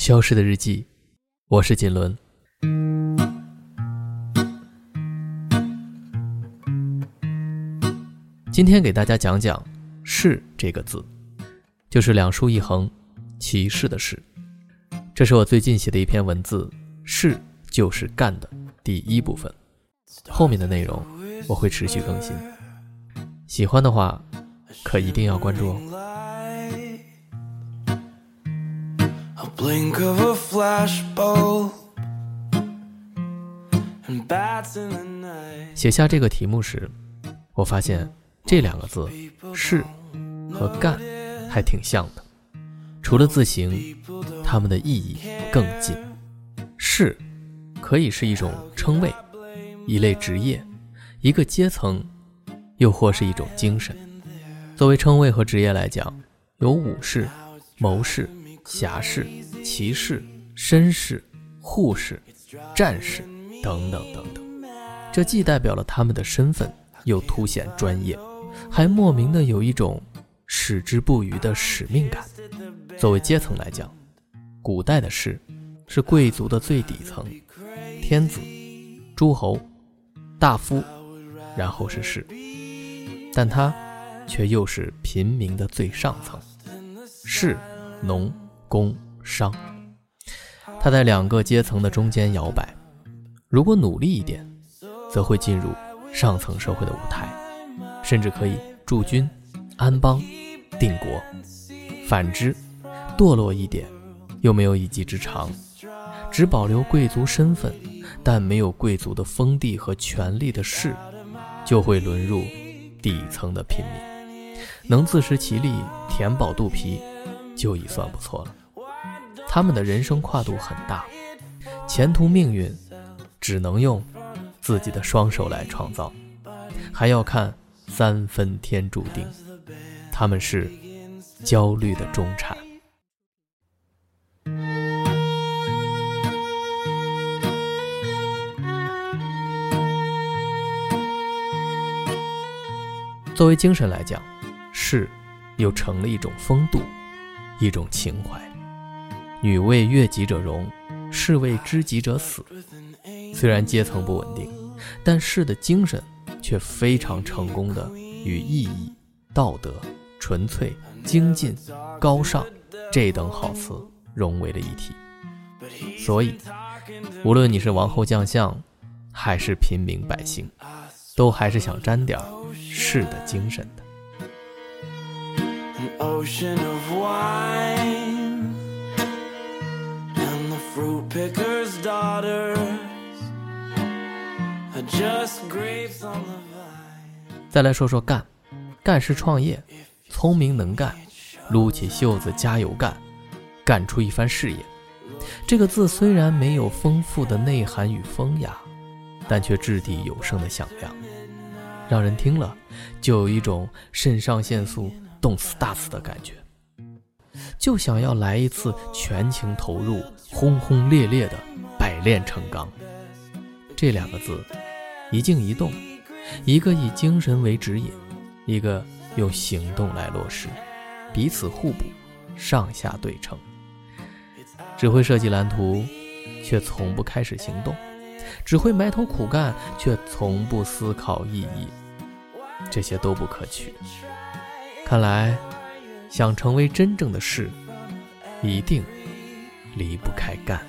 消失的日记，我是锦纶。今天给大家讲讲“是”这个字，就是两竖一横，歧视的“是”。这是我最近写的一篇文字，“是”就是干的第一部分，后面的内容我会持续更新。喜欢的话，可一定要关注哦。写下这个题目时，我发现这两个字“是”和“干”还挺像的。除了字形，它们的意义更近。“是”可以是一种称谓、一类职业、一个阶层，又或是一种精神。作为称谓和职业来讲，有武士、谋士、侠士。骑士、绅士、护士、战士等等等等，这既代表了他们的身份，又凸显专业，还莫名的有一种矢志不渝的使命感。作为阶层来讲，古代的士是贵族的最底层，天子、诸侯、大夫，然后是士，但他却又是平民的最上层，士、农、工。商，他在两个阶层的中间摇摆。如果努力一点，则会进入上层社会的舞台，甚至可以驻军、安邦、定国。反之，堕落一点，又没有一技之长，只保留贵族身份，但没有贵族的封地和权力的士，就会沦入底层的平民。能自食其力，填饱肚皮，就已算不错了。他们的人生跨度很大，前途命运只能用自己的双手来创造，还要看三分天注定。他们是焦虑的中产。作为精神来讲，是又成了一种风度，一种情怀。女为悦己者容，士为知己者死。虽然阶层不稳定，但士的精神却非常成功的与意义、道德、纯粹、精进、高尚这等好词融为了一体。所以，无论你是王侯将相，还是平民百姓，都还是想沾点士的精神的。再来说说干，干是创业，聪明能干，撸起袖子加油干，干出一番事业。这个字虽然没有丰富的内涵与风雅，但却掷地有声的响亮，让人听了就有一种肾上腺素动次大次的感觉。就想要来一次全情投入、轰轰烈烈的百炼成钢。这两个字，一静一动，一个以精神为指引一个用行动来落实彼此互补上下对称。只会设计蓝图却从不开始行动只会埋头苦干却从不思考意义。这些都不可取。看来想成为真正的事一定离不开干。